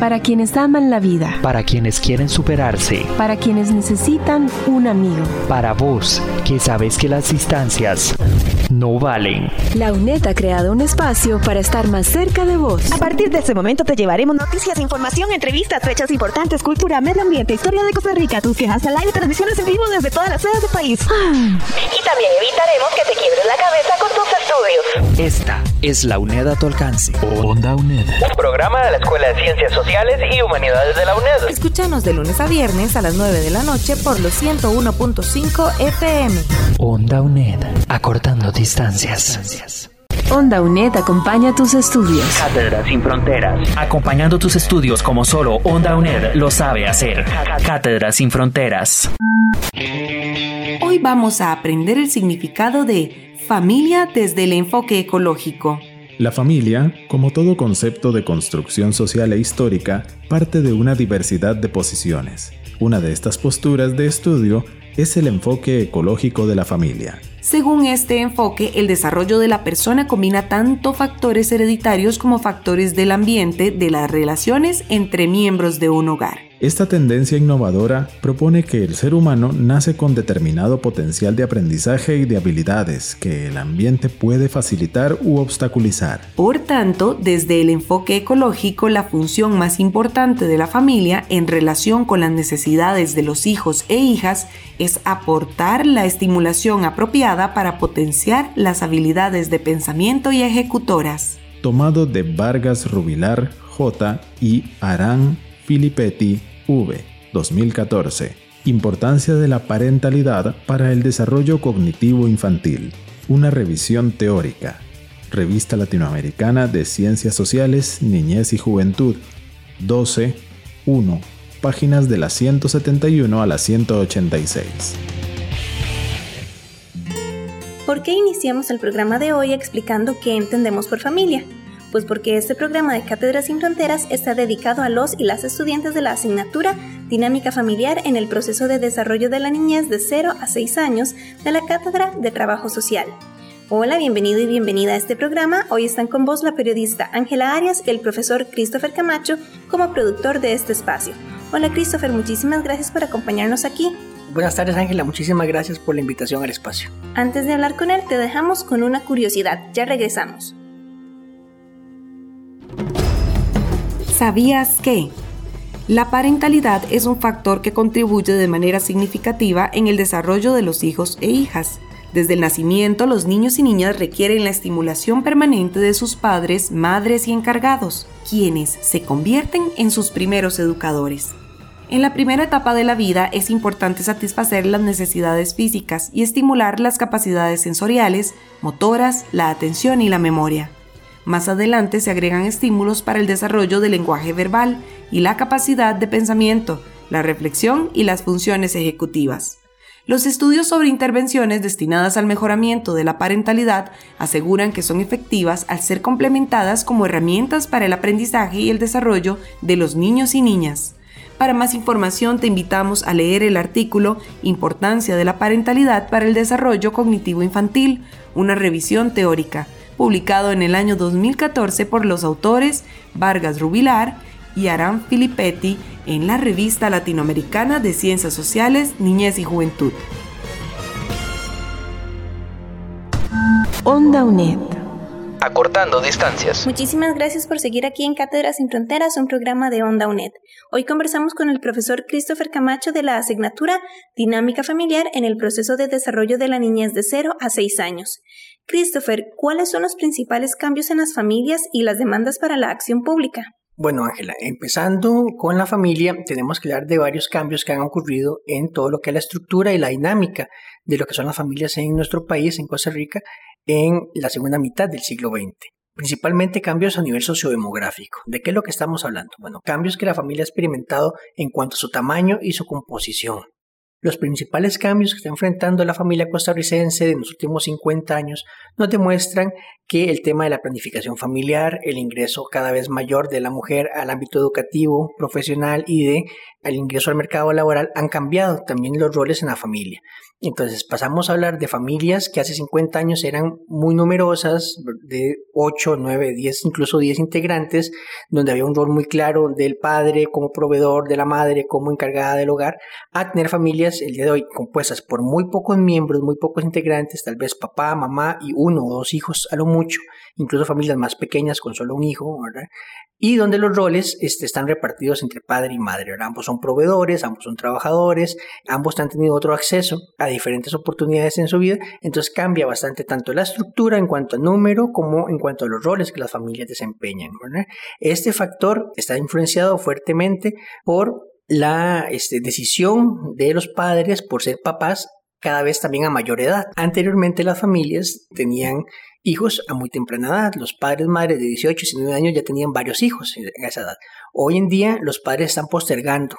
Para quienes aman la vida. Para quienes quieren superarse. Para quienes necesitan un amigo. Para vos, que sabes que las distancias no valen. La UNED ha creado un espacio para estar más cerca de vos. A partir de este momento te llevaremos noticias, información, entrevistas, fechas importantes, cultura, medio ambiente, historia de Costa Rica, tus quejas al aire, transmisiones en vivo desde todas las sedes del país. Ah. Y también evitaremos que te quiebres la cabeza con tus estudios. Esta es la UNED a tu alcance. Onda UNED. Un programa de la Escuela de Ciencias Sociales y Humanidades de la UNED. Escúchanos de lunes a viernes a las 9 de la noche por los 101.5 FM. Onda UNED. Acortando distancias. Onda UNED acompaña tus estudios. Cátedra sin fronteras. Acompañando tus estudios como solo Onda UNED lo sabe hacer. Cátedra sin fronteras. Hoy vamos a aprender el significado de familia desde el enfoque ecológico. La familia, como todo concepto de construcción social e histórica, parte de una diversidad de posiciones. Una de estas posturas de estudio es el enfoque ecológico de la familia. Según este enfoque, el desarrollo de la persona combina tanto factores hereditarios como factores del ambiente, de las relaciones entre miembros de un hogar. Esta tendencia innovadora propone que el ser humano nace con determinado potencial de aprendizaje y de habilidades que el ambiente puede facilitar u obstaculizar. Por tanto, desde el enfoque ecológico, la función más importante de la familia en relación con las necesidades de los hijos e hijas es aportar la estimulación apropiada para potenciar las habilidades de pensamiento y ejecutoras. Tomado de Vargas Rubilar J. y Arán Filippetti V. 2014. Importancia de la parentalidad para el desarrollo cognitivo infantil. Una revisión teórica. Revista Latinoamericana de Ciencias Sociales, Niñez y Juventud. 12. 1. Páginas de la 171 a la 186. ¿Por qué iniciamos el programa de hoy explicando qué entendemos por familia? Pues porque este programa de Cátedras sin Fronteras está dedicado a los y las estudiantes de la asignatura Dinámica Familiar en el proceso de desarrollo de la niñez de 0 a 6 años de la Cátedra de Trabajo Social. Hola, bienvenido y bienvenida a este programa. Hoy están con vos la periodista Ángela Arias y el profesor Christopher Camacho como productor de este espacio. Hola Christopher, muchísimas gracias por acompañarnos aquí. Buenas tardes Ángela, muchísimas gracias por la invitación al espacio. Antes de hablar con él, te dejamos con una curiosidad. Ya regresamos. ¿Sabías que? La parentalidad es un factor que contribuye de manera significativa en el desarrollo de los hijos e hijas. Desde el nacimiento, los niños y niñas requieren la estimulación permanente de sus padres, madres y encargados, quienes se convierten en sus primeros educadores. En la primera etapa de la vida es importante satisfacer las necesidades físicas y estimular las capacidades sensoriales, motoras, la atención y la memoria. Más adelante se agregan estímulos para el desarrollo del lenguaje verbal y la capacidad de pensamiento, la reflexión y las funciones ejecutivas. Los estudios sobre intervenciones destinadas al mejoramiento de la parentalidad aseguran que son efectivas al ser complementadas como herramientas para el aprendizaje y el desarrollo de los niños y niñas. Para más información te invitamos a leer el artículo Importancia de la parentalidad para el desarrollo cognitivo infantil, una revisión teórica publicado en el año 2014 por los autores Vargas Rubilar y Aram Filippetti en la Revista Latinoamericana de Ciencias Sociales, Niñez y Juventud. Onda UNED. Acortando distancias. Muchísimas gracias por seguir aquí en Cátedras sin Fronteras, un programa de Onda UNED. Hoy conversamos con el profesor Christopher Camacho de la asignatura Dinámica Familiar en el proceso de desarrollo de la niñez de 0 a 6 años. Christopher, ¿cuáles son los principales cambios en las familias y las demandas para la acción pública? Bueno, Ángela, empezando con la familia, tenemos que hablar de varios cambios que han ocurrido en todo lo que es la estructura y la dinámica de lo que son las familias en nuestro país, en Costa Rica, en la segunda mitad del siglo XX. Principalmente cambios a nivel sociodemográfico. ¿De qué es lo que estamos hablando? Bueno, cambios que la familia ha experimentado en cuanto a su tamaño y su composición. Los principales cambios que está enfrentando la familia costarricense en los últimos 50 años nos demuestran que el tema de la planificación familiar, el ingreso cada vez mayor de la mujer al ámbito educativo, profesional y de al ingreso al mercado laboral han cambiado también los roles en la familia. Entonces pasamos a hablar de familias que hace 50 años eran muy numerosas, de 8, 9, 10, incluso 10 integrantes, donde había un rol muy claro del padre como proveedor, de la madre como encargada del hogar, a tener familias el día de hoy compuestas por muy pocos miembros, muy pocos integrantes, tal vez papá, mamá y uno o dos hijos a lo mucho, incluso familias más pequeñas con solo un hijo, ¿verdad? y donde los roles este, están repartidos entre padre y madre. Ambos son proveedores, ambos son trabajadores, ambos han tenido otro acceso a diferentes oportunidades en su vida, entonces cambia bastante tanto la estructura en cuanto a número como en cuanto a los roles que las familias desempeñan. Este factor está influenciado fuertemente por la este, decisión de los padres por ser papás cada vez también a mayor edad. Anteriormente las familias tenían hijos a muy temprana edad. Los padres, madres de 18 y 19 años ya tenían varios hijos a esa edad. Hoy en día los padres están postergando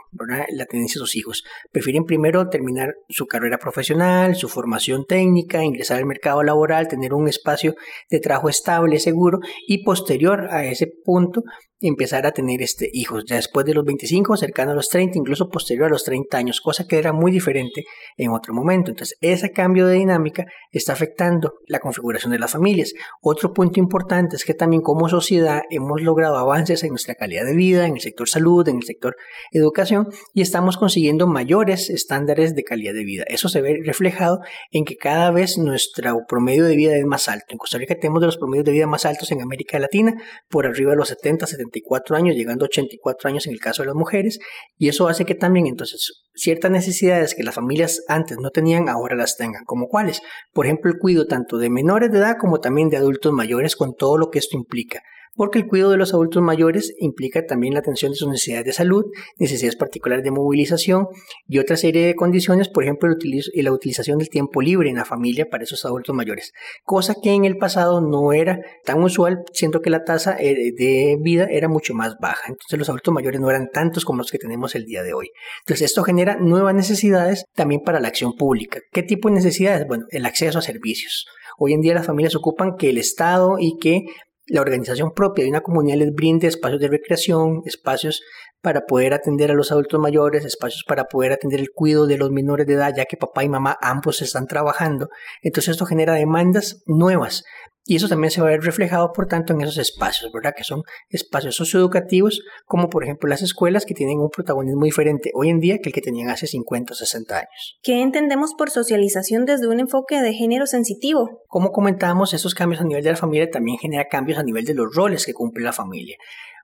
la tenencia de sus hijos. Prefieren primero terminar su carrera profesional, su formación técnica, ingresar al mercado laboral, tener un espacio de trabajo estable, seguro y posterior a ese punto empezar a tener este, hijos, ya después de los 25, cercano a los 30, incluso posterior a los 30 años, cosa que era muy diferente en otro momento. Entonces, ese cambio de dinámica está afectando la configuración de las familias. Otro punto importante es que también como sociedad hemos logrado avances en nuestra calidad de vida, en el sector salud, en el sector educación, y estamos consiguiendo mayores estándares de calidad de vida. Eso se ve reflejado en que cada vez nuestro promedio de vida es más alto. En Costa Rica tenemos de los promedios de vida más altos en América Latina, por arriba de los 70, 70 años, llegando a 84 años en el caso de las mujeres, y eso hace que también entonces ciertas necesidades que las familias antes no tenían, ahora las tengan, como cuáles, por ejemplo, el cuidado tanto de menores de edad como también de adultos mayores, con todo lo que esto implica porque el cuidado de los adultos mayores implica también la atención de sus necesidades de salud, necesidades particulares de movilización y otra serie de condiciones, por ejemplo, la utilización del tiempo libre en la familia para esos adultos mayores, cosa que en el pasado no era tan usual, siendo que la tasa eh, de vida era mucho más baja. Entonces los adultos mayores no eran tantos como los que tenemos el día de hoy. Entonces esto genera nuevas necesidades también para la acción pública. ¿Qué tipo de necesidades? Bueno, el acceso a servicios. Hoy en día las familias ocupan que el Estado y que la organización propia de una comunidad les brinde espacios de recreación, espacios para poder atender a los adultos mayores, espacios para poder atender el cuidado de los menores de edad, ya que papá y mamá ambos están trabajando. Entonces esto genera demandas nuevas y eso también se va a ver reflejado, por tanto, en esos espacios, ¿verdad? Que son espacios socioeducativos, como por ejemplo las escuelas, que tienen un protagonismo diferente hoy en día que el que tenían hace 50 o 60 años. ¿Qué entendemos por socialización desde un enfoque de género sensitivo? Como comentábamos, esos cambios a nivel de la familia también generan cambios a nivel de los roles que cumple la familia.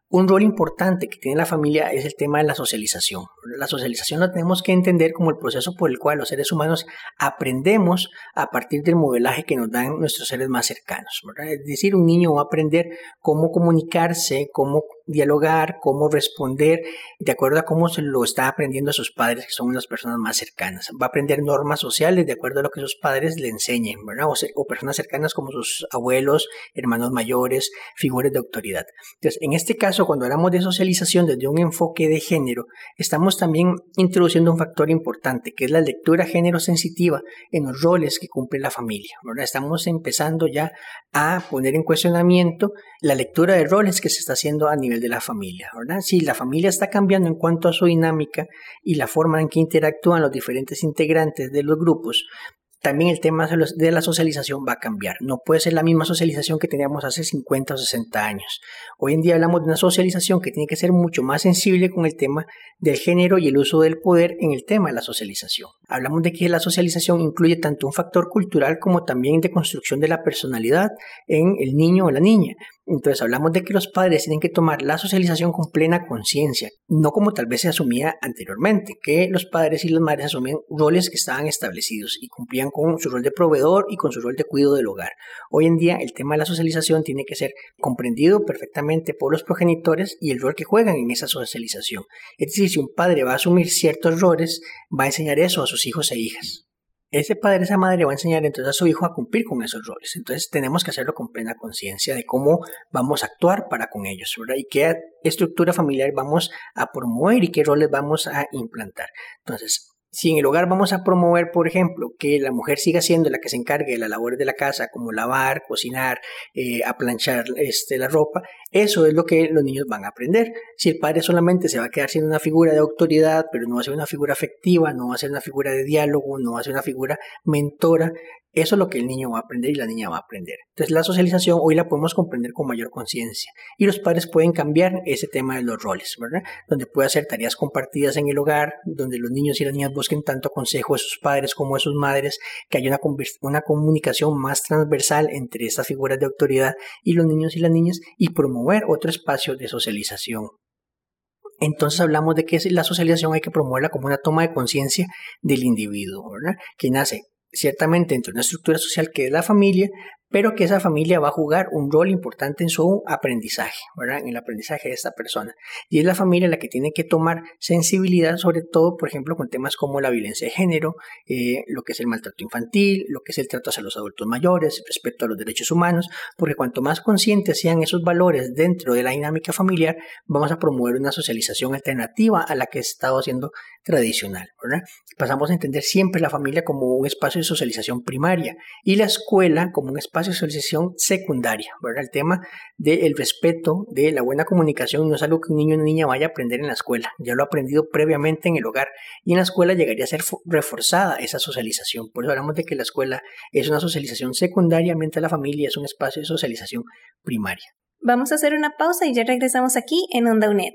Un rol importante que tiene la familia es el tema de la socialización. La socialización la tenemos que entender como el proceso por el cual los seres humanos aprendemos a partir del modelaje que nos dan nuestros seres más cercanos. Es decir, un niño va a aprender cómo comunicarse, cómo dialogar, cómo responder, de acuerdo a cómo se lo está aprendiendo a sus padres, que son las personas más cercanas. Va a aprender normas sociales de acuerdo a lo que sus padres le enseñen, ¿verdad? O, personas cercanas como sus abuelos, hermanos mayores, figuras de autoridad. Entonces, en este caso, cuando hablamos de socialización desde un enfoque de género, estamos también introduciendo un factor importante, que es la lectura género sensitiva en los roles que cumple la familia, ¿verdad? Estamos empezando ya a poner en cuestionamiento la lectura de roles que se está haciendo a nivel de la familia, ¿verdad? Si la familia está cambiando en cuanto a su dinámica y la forma en que interactúan los diferentes integrantes de los grupos, también el tema de la socialización va a cambiar. No puede ser la misma socialización que teníamos hace 50 o 60 años. Hoy en día hablamos de una socialización que tiene que ser mucho más sensible con el tema del género y el uso del poder en el tema de la socialización. Hablamos de que la socialización incluye tanto un factor cultural como también de construcción de la personalidad en el niño o la niña. Entonces hablamos de que los padres tienen que tomar la socialización con plena conciencia, no como tal vez se asumía anteriormente, que los padres y las madres asumían roles que estaban establecidos y cumplían con su rol de proveedor y con su rol de cuidado del hogar. Hoy en día el tema de la socialización tiene que ser comprendido perfectamente por los progenitores y el rol que juegan en esa socialización. Es decir, si un padre va a asumir ciertos roles, va a enseñar eso a sus hijos e hijas ese padre, esa madre va a enseñar entonces a su hijo a cumplir con esos roles. Entonces tenemos que hacerlo con plena conciencia de cómo vamos a actuar para con ellos, ¿verdad? Y qué estructura familiar vamos a promover y qué roles vamos a implantar. Entonces, Si en el hogar vamos a promover, por ejemplo, que la mujer siga siendo la que se encargue de las labores de la casa, como lavar, cocinar, eh, aplanchar este, la ropa, eso es lo que los niños van a aprender. Si el padre solamente se va a quedar siendo una figura de autoridad, pero no va a ser una figura afectiva, no va a ser una figura de diálogo, no va a ser una figura mentora, eso es lo que el niño va a aprender y la niña va a aprender. Entonces la socialización hoy la podemos comprender con mayor conciencia y los padres pueden cambiar ese tema de los roles, ¿verdad? Donde puede hacer tareas compartidas en el hogar, donde los niños y las niñas busquen tanto consejo de sus padres como de sus madres, que haya una, una comunicación más transversal entre estas figuras de autoridad y los niños y las niñas y promover otro espacio de socialización. Entonces hablamos de que la socialización hay que promoverla como una toma de conciencia del individuo, ¿verdad? Que nace ciertamente entre una estructura social que es la familia, pero que esa familia va a jugar un rol importante en su aprendizaje, ¿verdad? En el aprendizaje de esta persona. Y es la familia la que tiene que tomar sensibilidad, sobre todo, por ejemplo, con temas como la violencia de género, eh, lo que es el maltrato infantil, lo que es el trato hacia los adultos mayores, respecto a los derechos humanos, porque cuanto más conscientes sean esos valores dentro de la dinámica familiar, vamos a promover una socialización alternativa a la que ha estado siendo tradicional, ¿verdad? Pasamos a entender siempre la familia como un espacio de socialización primaria y la escuela como un espacio espacio de socialización secundaria. El tema del respeto, de la buena comunicación no es algo que un niño o una niña vaya a aprender en la escuela, ya lo ha aprendido previamente en el hogar y en la escuela llegaría a ser reforzada esa socialización. Por eso hablamos de que la escuela es una socialización secundaria, mientras la familia es un espacio de socialización primaria. Vamos a hacer una pausa y ya regresamos aquí en Onda UNED.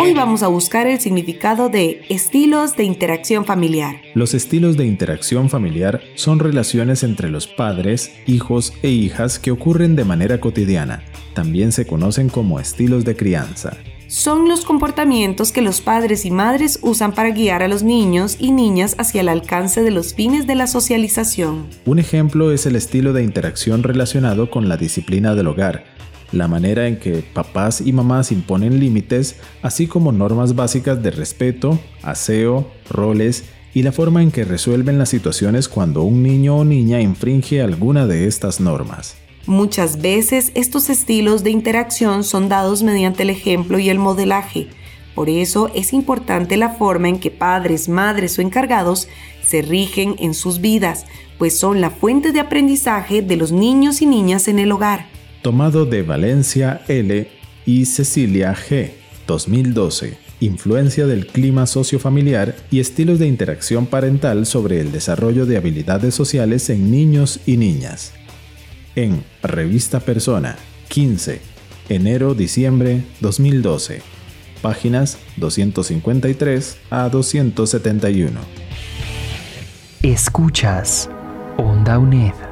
Hoy vamos a buscar el significado de estilos de interacción familiar. Los estilos de interacción familiar son relaciones entre los padres, hijos e hijas que ocurren de manera cotidiana. También se conocen como estilos de crianza. Son los comportamientos que los padres y madres usan para guiar a los niños y niñas hacia el alcance de los fines de la socialización. Un ejemplo es el estilo de interacción relacionado con la disciplina del hogar la manera en que papás y mamás imponen límites, así como normas básicas de respeto, aseo, roles y la forma en que resuelven las situaciones cuando un niño o niña infringe alguna de estas normas. Muchas veces estos estilos de interacción son dados mediante el ejemplo y el modelaje. Por eso es importante la forma en que padres, madres o encargados se rigen en sus vidas, pues son la fuente de aprendizaje de los niños y niñas en el hogar tomado de Valencia L y Cecilia G. 2012. Influencia del clima sociofamiliar y estilos de interacción parental sobre el desarrollo de habilidades sociales en niños y niñas. En Revista Persona, 15, enero-diciembre 2012. Páginas 253 a 271. Escuchas Onda UNED.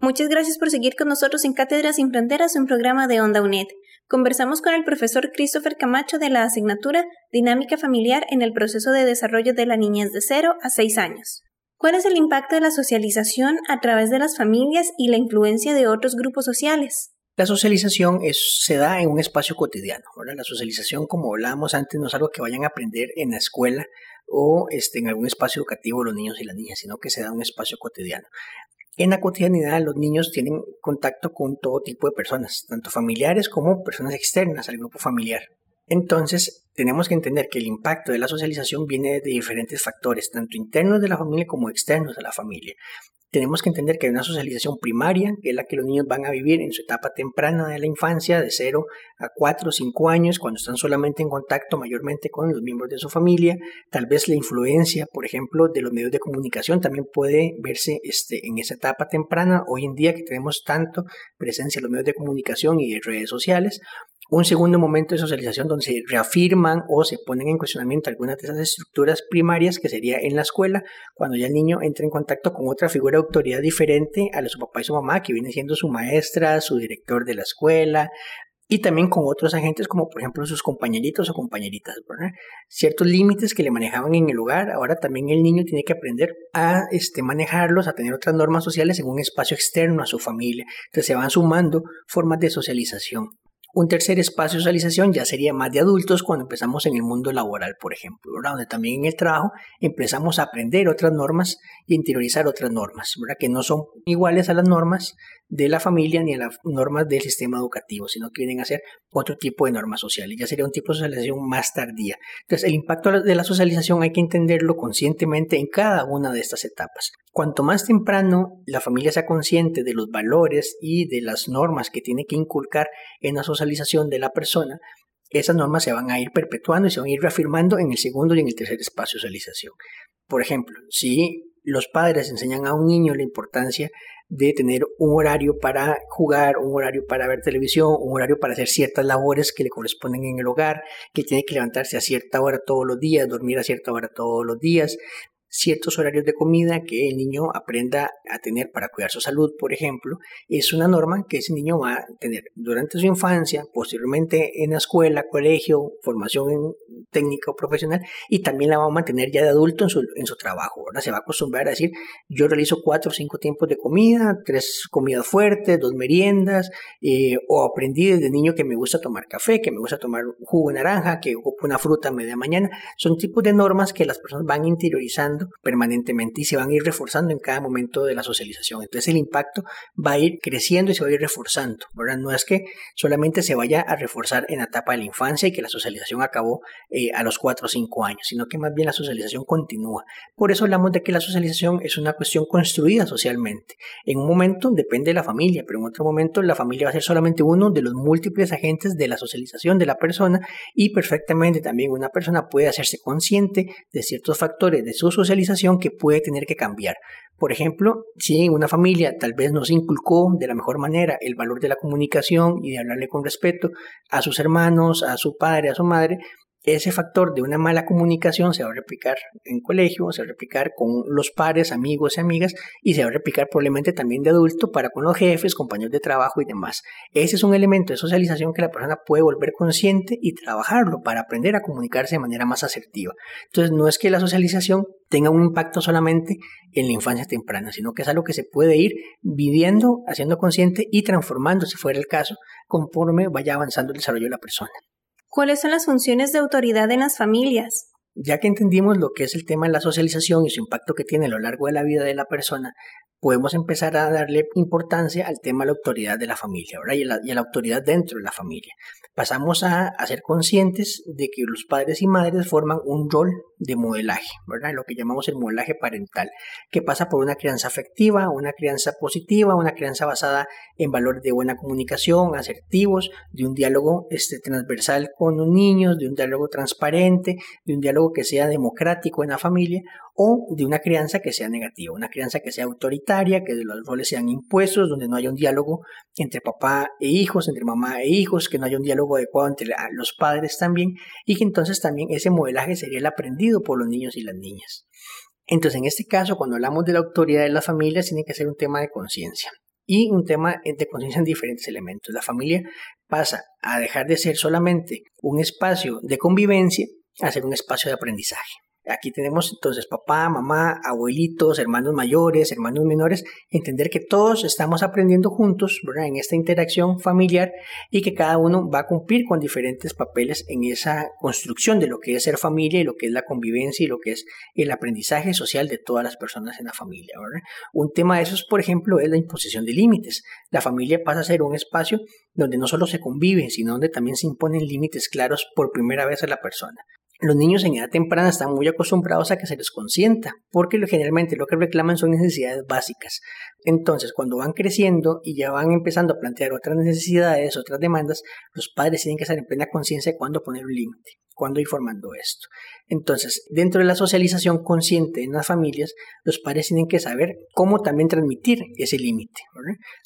Muchas gracias por seguir con nosotros en Cátedras sin Fronteras, un programa de Onda UNED. Conversamos con el profesor Christopher Camacho de la asignatura Dinámica Familiar en el proceso de desarrollo de la niñez de 0 a 6 años. ¿Cuál es el impacto de la socialización a través de las familias y la influencia de otros grupos sociales? La socialización se da en un espacio cotidiano. La socialización, como hablábamos antes, no es algo que vayan a aprender en la escuela o este, en algún espacio educativo los niños y las niñas, sino que se da en un espacio cotidiano. En la cotidianidad los niños tienen contacto con todo tipo de personas, tanto familiares como personas externas al grupo familiar. Entonces, tenemos que entender que el impacto de la socialización viene de diferentes factores, tanto internos de la familia como externos de la familia tenemos que entender que hay una socialización primaria, que es la que los niños van a vivir en su etapa temprana de la infancia, de 0 a 4 o 5 años, cuando están solamente en contacto mayormente con los miembros de su familia. Tal vez la influencia, por ejemplo, de los medios de comunicación también puede verse este, en esa etapa temprana, hoy en día que tenemos tanto presencia de los medios de comunicación y de redes sociales, un segundo momento de socialización donde se reafirman o se ponen en cuestionamiento algunas de esas estructuras primarias que sería en la escuela, cuando ya el niño entra en contacto con otra figura de autoridad diferente a la de su papá y su mamá, que viene siendo su maestra, su director de la escuela, y también con otros agentes como por ejemplo sus compañeritos o compañeritas, Ciertos límites que le manejaban en el hogar, ahora también el niño tiene que aprender a este, manejarlos, a tener otras normas sociales en un espacio externo a su familia. Entonces se van sumando formas de socialización. Un tercer espacio de socialización ya sería más de adultos cuando empezamos en el mundo laboral, por ejemplo, donde también en el trabajo empezamos a aprender otras normas y interiorizar otras normas, que no son iguales a las normas de la familia ni a las normas del sistema educativo, sino que vienen a ser otro tipo de normas sociales. Ya sería un tipo de socialización más tardía. Entonces, el impacto de la socialización hay que entenderlo conscientemente en cada una de estas etapas. Cuanto más temprano la familia sea consciente de los valores y de las normas que tiene que inculcar en la socialización de la persona, esas normas se van a ir perpetuando y se van a ir reafirmando en el segundo y en el tercer espacio de socialización. Por ejemplo, si los padres enseñan a un niño la importancia de tener un horario para jugar, un horario para ver televisión, un horario para hacer ciertas labores que le corresponden en el hogar, que tiene que levantarse a cierta hora todos los días, dormir a cierta hora todos los días, ciertos horarios de comida que el niño aprenda a tener para cuidar su salud, por ejemplo, es una norma que ese niño va a tener durante su infancia, posteriormente en la escuela, colegio, formación técnica o profesional, y también la va a mantener ya de adulto en su, en su trabajo. Ahora se va a acostumbrar a decir, yo realizo cuatro o cinco tiempos de comida, tres comidas fuertes, dos meriendas, eh, o aprendí desde niño que me gusta tomar café, que me gusta tomar jugo de naranja, que ocupo una fruta a media mañana. Son tipos de normas que las personas van interiorizando permanentemente y se van a ir reforzando en cada momento de la socialización. Entonces el impacto va a ir creciendo y se va a ir reforzando, ¿verdad? No es que solamente se vaya a reforzar en la etapa de la infancia y que la socialización acabó eh, a los 4 o 5 años, sino que más bien la socialización continúa. Por eso hablamos de que la socialización es una cuestión construida socialmente. En un momento depende de la familia, pero en otro momento la familia va a ser solamente uno de los múltiples agentes de la socialización de la persona y perfectamente también una persona puede hacerse consciente de ciertos factores de su socialización que puede tener que cambiar. Por ejemplo, si una familia tal vez no se inculcó de la mejor manera el valor de la comunicación y de hablarle con respeto a sus hermanos, a su padre, a su madre, ese factor de una mala comunicación se va a replicar en colegio, se va a replicar con los pares, amigos y amigas, y se va a replicar probablemente también de adulto para con los jefes, compañeros de trabajo y demás. Ese es un elemento de socialización que la persona puede volver consciente y trabajarlo para aprender a comunicarse de manera más asertiva. Entonces, no es que la socialización tenga un impacto solamente en la infancia temprana, sino que es algo que se puede ir viviendo, haciendo consciente y transformando, si fuera el caso, conforme vaya avanzando el desarrollo de la persona. ¿Cuáles son las funciones de autoridad en las familias? Ya que entendimos lo que es el tema de la socialización y su impacto que tiene a lo largo de la vida de la persona, podemos empezar a darle importancia al tema de la autoridad de la familia Y, a la, autoridad dentro de la familia. Pasamos a, ser conscientes de que los padres y madres forman un rol de modelaje, ¿verdad? lo que llamamos el modelaje parental, que pasa por una crianza afectiva, una crianza positiva, una crianza basada en valores de buena comunicación, asertivos, de un diálogo este, transversal con los niños, de un diálogo transparente, de un diálogo que sea democrático en la familia, o de una crianza que sea negativa, una crianza que sea autoritaria, que los roles sean impuestos, donde no haya un diálogo entre papá e hijos, entre mamá e hijos, que no haya un diálogo adecuado entre los padres también, y que entonces también ese modelaje sería el aprendido por los niños y las niñas. Entonces, en este caso, cuando hablamos de la autoridad de las familias, tiene que ser un tema de conciencia y un tema de conciencia en diferentes elementos. La familia pasa a dejar de ser solamente un espacio de convivencia a ser un espacio de aprendizaje. Aquí tenemos entonces papá, mamá, abuelitos, hermanos mayores, hermanos menores, entender que todos estamos aprendiendo juntos en esta interacción familiar y que cada uno va a cumplir con diferentes papeles en esa construcción de lo que es ser familia y lo que es la convivencia y lo que es el aprendizaje social de todas las personas en la familia. Un tema de esos, por ejemplo, es la imposición de límites. La familia pasa a ser un espacio donde no solo se convive, sino donde también se imponen límites claros por primera vez a la persona los niños en edad temprana están muy acostumbrados a que se les consienta, porque generalmente lo que reclaman son necesidades básicas. Entonces, cuando van creciendo y ya van empezando a plantear otras necesidades, otras demandas, los padres tienen que estar en plena conciencia de cuándo poner un límite, cuándo ir formando esto. Entonces, dentro de la socialización consciente en las familias, los padres tienen que saber cómo también transmitir ese límite.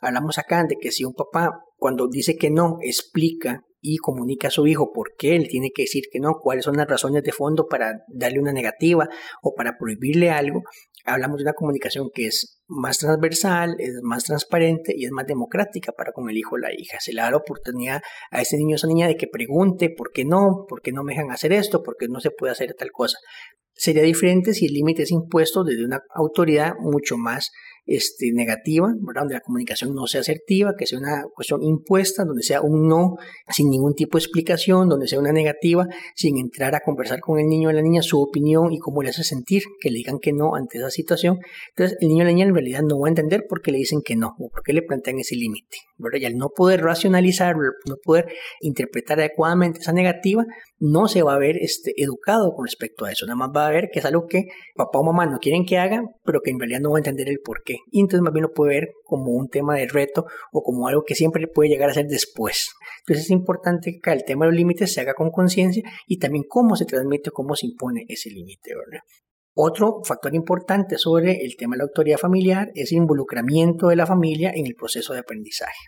Hablamos acá de que si un papá cuando dice que no explica y comunica a su hijo por qué él tiene que decir que no, cuáles son las razones de fondo para darle una negativa o para prohibirle algo, hablamos de una comunicación que es más transversal, es más transparente y es más democrática para con el hijo o la hija. Se le da la oportunidad a ese niño o esa niña de que pregunte por qué no, por qué no me dejan hacer esto, por qué no se puede hacer tal cosa. Sería diferente si el límite es impuesto desde una autoridad mucho más este, negativa, ¿verdad? donde la comunicación no sea asertiva, que sea una cuestión impuesta, donde sea un no sin ningún tipo de explicación, donde sea una negativa, sin entrar a conversar con el niño o la niña su opinión y cómo le hace sentir, que le digan que no ante esa situación. Entonces el niño o la niña en realidad no va a entender por qué le dicen que no o por qué le plantean ese límite. Y al no poder racionalizar, no poder interpretar adecuadamente esa negativa, no se va a ver este, educado con respecto a eso. Nada más va a ver que es algo que papá o mamá no quieren que haga, pero que en realidad no va a entender el por qué. Y entonces más bien lo puede ver como un tema de reto o como algo que siempre puede llegar a ser después. Entonces es importante que el tema de los límites se haga con conciencia y también cómo se transmite, cómo se impone ese límite. Otro factor importante sobre el tema de la autoridad familiar es el involucramiento de la familia en el proceso de aprendizaje.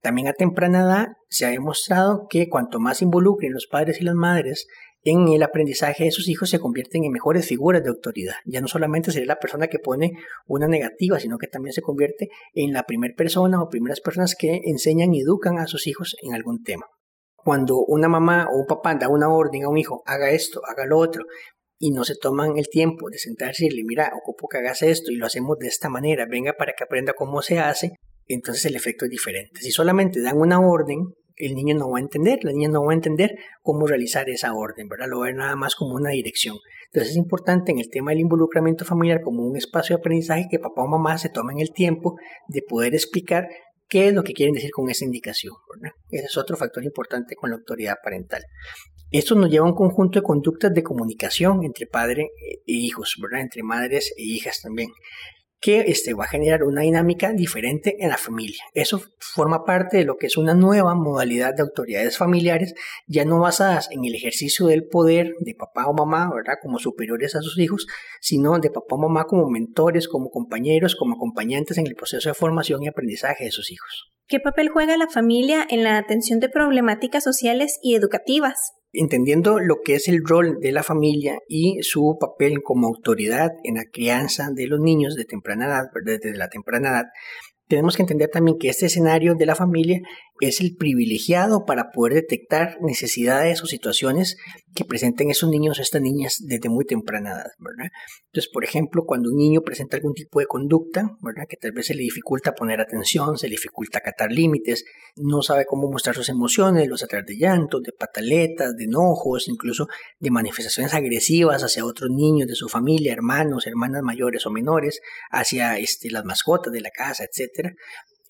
También a temprana edad se ha demostrado que cuanto más involucren los padres y las madres en el aprendizaje de sus hijos se convierten en mejores figuras de autoridad. Ya no solamente sería la persona que pone una negativa, sino que también se convierte en la primera persona o primeras personas que enseñan y educan a sus hijos en algún tema. Cuando una mamá o un papá da una orden a un hijo, haga esto, haga lo otro, y no se toman el tiempo de sentarse y decirle, mira, ocupo que hagas esto y lo hacemos de esta manera, venga para que aprenda cómo se hace, entonces el efecto es diferente. Si solamente dan una orden, el niño no va a entender, la niña no va a entender cómo realizar esa orden, ¿verdad? Lo va a ver nada más como una dirección. Entonces es importante en el tema del involucramiento familiar como un espacio de aprendizaje que papá o mamá se tomen el tiempo de poder explicar qué es lo que quieren decir con esa indicación. Ese es otro factor importante con la autoridad parental. Esto nos lleva a un conjunto de conductas de comunicación entre padre e hijos, ¿verdad? entre madres e hijas también que este, va a generar una dinámica diferente en la familia. Eso forma parte de lo que es una nueva modalidad de autoridades familiares, ya no basadas en el ejercicio del poder de papá o mamá, ¿verdad? Como superiores a sus hijos, sino de papá o mamá como mentores, como compañeros, como acompañantes en el proceso de formación y aprendizaje de sus hijos. ¿Qué papel juega la familia en la atención de problemáticas sociales y educativas? entendiendo lo que es el rol de la familia y su papel como autoridad en la crianza de los niños de temprana edad, desde la temprana edad, tenemos que entender también que este escenario de la familia es el privilegiado para poder detectar necesidades o situaciones que presenten esos niños o estas niñas desde muy temprana edad, ¿verdad? Entonces, por ejemplo, cuando un niño presenta algún tipo de conducta, ¿verdad? Que tal vez se le dificulta poner atención, se le dificulta acatar límites, no sabe cómo mostrar sus emociones, los atrás de llantos, de pataletas, de enojos, incluso de manifestaciones agresivas hacia otros niños de su familia, hermanos, hermanas mayores o menores, hacia este, las mascotas de la casa, etcétera,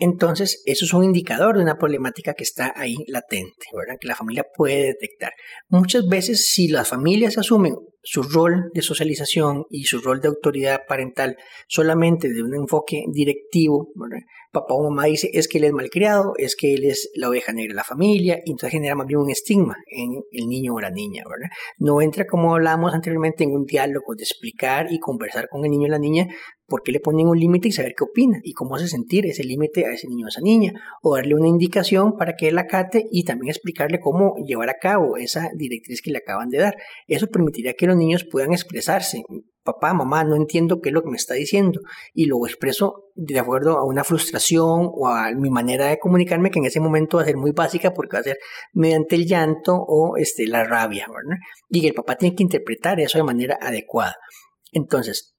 entonces, eso es un indicador de una problemática que está ahí latente, ¿verdad? Que la familia puede detectar. Muchas veces, si las familias asumen su rol de socialización y su rol de autoridad parental solamente de un enfoque directivo, ¿verdad? papá o mamá dice es que él es malcriado, es que él es la oveja negra de la familia, y entonces genera más bien un estigma en el niño o la niña, ¿verdad? No entra, como hablábamos anteriormente, en un diálogo de explicar y conversar con el niño o la niña por qué le ponen un límite y saber qué opina y cómo hace sentir ese límite a ese niño o esa niña, o darle una indicación para que él acate y también explicarle cómo llevar a cabo esa directriz que le acaban de dar. Eso permitiría que los niños puedan expresarse papá, mamá, no entiendo qué es lo que me está diciendo y lo expreso de acuerdo a una frustración o a mi manera de comunicarme que en ese momento va a ser muy básica porque va a ser mediante el llanto o este, la rabia. Y el papá tiene que interpretar eso de manera adecuada. Entonces,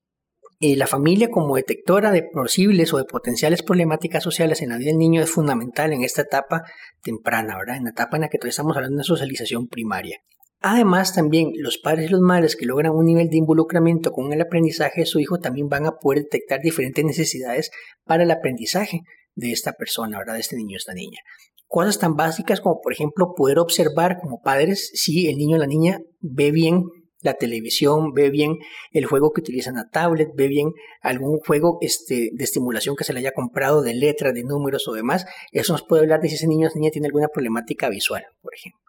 eh, la familia como detectora de posibles o de potenciales problemáticas sociales en la vida del niño es fundamental en esta etapa temprana, ¿verdad? En la etapa en la que todavía estamos hablando de socialización primaria. Además, también los padres y los madres que logran un nivel de involucramiento con el aprendizaje de su hijo también van a poder detectar diferentes necesidades para el aprendizaje de esta persona, ¿verdad? De este niño o esta niña. Cosas tan básicas como, por ejemplo, poder observar como padres si el niño o la niña ve bien la televisión, ve bien el juego que utilizan la tablet, ve bien algún juego este, de estimulación que se le haya comprado de letras, de números o demás. Eso nos puede hablar de si ese niño o niña tiene alguna problemática visual, por ejemplo.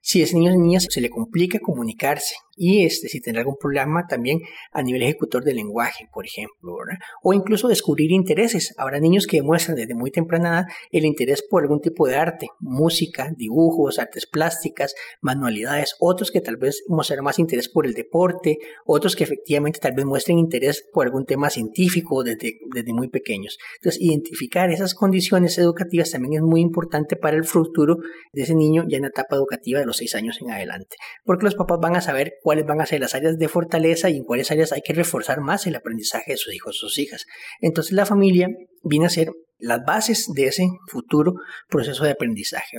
Si ese niño o niña se le complica comunicarse y este, si tendrá algún problema también a nivel ejecutor del lenguaje, por ejemplo, o incluso descubrir intereses. Habrá niños que demuestran desde muy temprana edad el interés por algún tipo de arte, música, dibujos, artes plásticas, manualidades, otros que tal vez mostrarán más interés por el deporte, otros que efectivamente tal vez muestren interés por algún tema científico desde, desde muy pequeños. Entonces, identificar esas condiciones educativas también es muy importante para el futuro de ese niño ya en la etapa educativa de los seis años en adelante, porque los papás van a saber cuáles van a ser las áreas de fortaleza y en cuáles áreas hay que reforzar más el aprendizaje de sus hijos o sus hijas. Entonces la familia viene a ser las bases de ese futuro proceso de aprendizaje.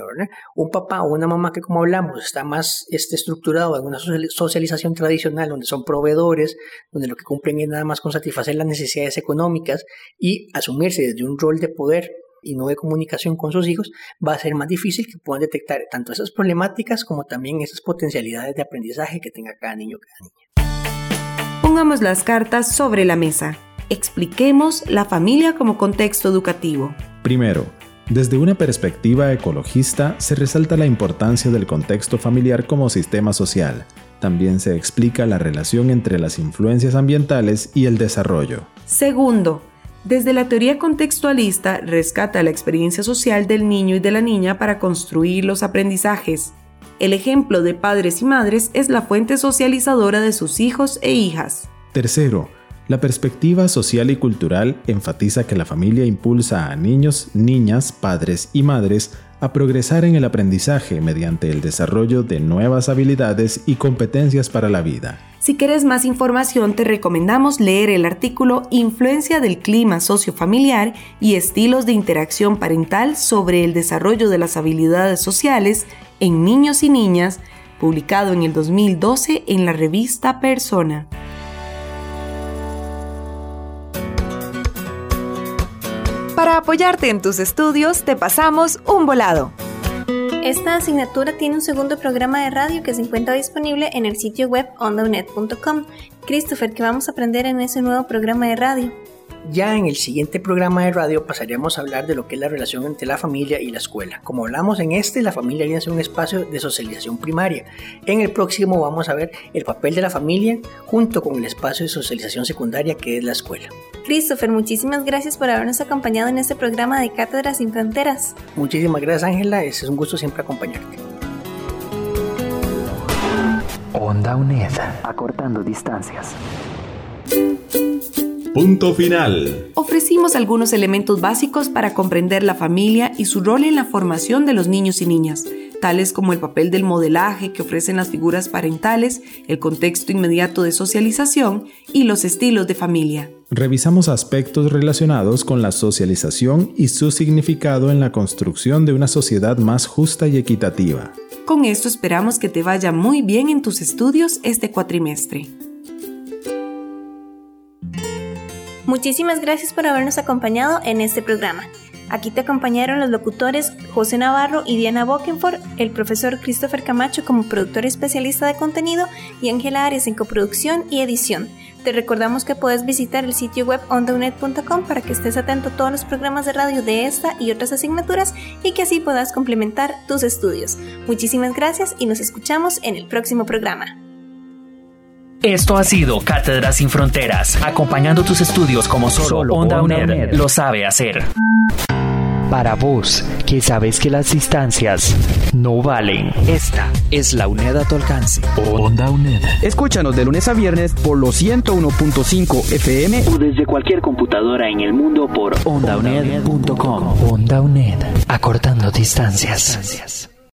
Un papá o una mamá que, como hablamos, está más este, estructurado en una socialización tradicional, donde son proveedores, donde lo que cumplen es nada más con satisfacer las necesidades económicas y asumirse desde un rol de poder y no de comunicación con sus hijos, va a ser más difícil que puedan detectar tanto esas problemáticas como también esas potencialidades de aprendizaje que tenga cada niño o cada niña. Pongamos las cartas sobre la mesa. Expliquemos la familia como contexto educativo. Primero, desde una perspectiva ecologista se resalta la importancia del contexto familiar como sistema social. También se explica la relación entre las influencias ambientales y el desarrollo. Segundo, desde la teoría contextualista rescata la experiencia social del niño y de la niña para construir los aprendizajes. El ejemplo de padres y madres es la fuente socializadora de sus hijos e hijas. Tercero, la perspectiva social y cultural enfatiza que la familia impulsa a niños, niñas, padres y madres a progresar en el aprendizaje mediante el desarrollo de nuevas habilidades y competencias para la vida. Si quieres más información, te recomendamos leer el artículo Influencia del clima sociofamiliar y estilos de interacción parental sobre el desarrollo de las habilidades sociales en niños y niñas, publicado en el 2012 en la revista Persona. Para apoyarte en tus estudios, te pasamos un volado. Esta asignatura tiene un segundo programa de radio que se encuentra disponible en el sitio web ondaunet.com. Christopher, ¿qué vamos a aprender en ese nuevo programa de radio? Ya en el siguiente programa de radio pasaríamos a hablar de lo que es la relación entre la familia y la escuela. Como hablamos en este, la familia viene a ser un espacio de socialización primaria. En el próximo vamos a ver el papel de la familia junto con el espacio de socialización secundaria que es la escuela. Christopher, muchísimas gracias por habernos acompañado en este programa de Cátedras sin Fronteras. Muchísimas gracias Ángela, es un gusto siempre acompañarte. Onda UNED, acortando distancias. Punto final. Ofrecimos algunos elementos básicos para comprender la familia y su rol en la formación de los niños y niñas, tales como el papel del modelaje que ofrecen las figuras parentales, el contexto inmediato de socialización y los estilos de familia. Revisamos aspectos relacionados con la socialización y su significado en la construcción de una sociedad más justa y equitativa. Con esto esperamos que te vaya muy bien en tus estudios este cuatrimestre. Muchísimas gracias por habernos acompañado en este programa. Aquí te acompañaron los locutores José Navarro y Diana Bokenford, el profesor Christopher Camacho como productor especialista de contenido y Ángela Arias en coproducción y edición. Te recordamos que puedes visitar el sitio web ondaunet.com para que estés atento a todos los programas de radio de esta y otras asignaturas y que así puedas complementar tus estudios. Muchísimas gracias y nos escuchamos en el próximo programa. Esto ha sido Cátedra sin Fronteras, acompañando tus estudios como solo, Onda, UNED, lo sabe hacer. Para vos, que sabes que las distancias no valen. Esta es la UNED a tu alcance. Onda UNED. Escúchanos de lunes a viernes por los 101.5 FM o desde cualquier computadora en el mundo por ondauned.com. Onda UNED, acortando distancias.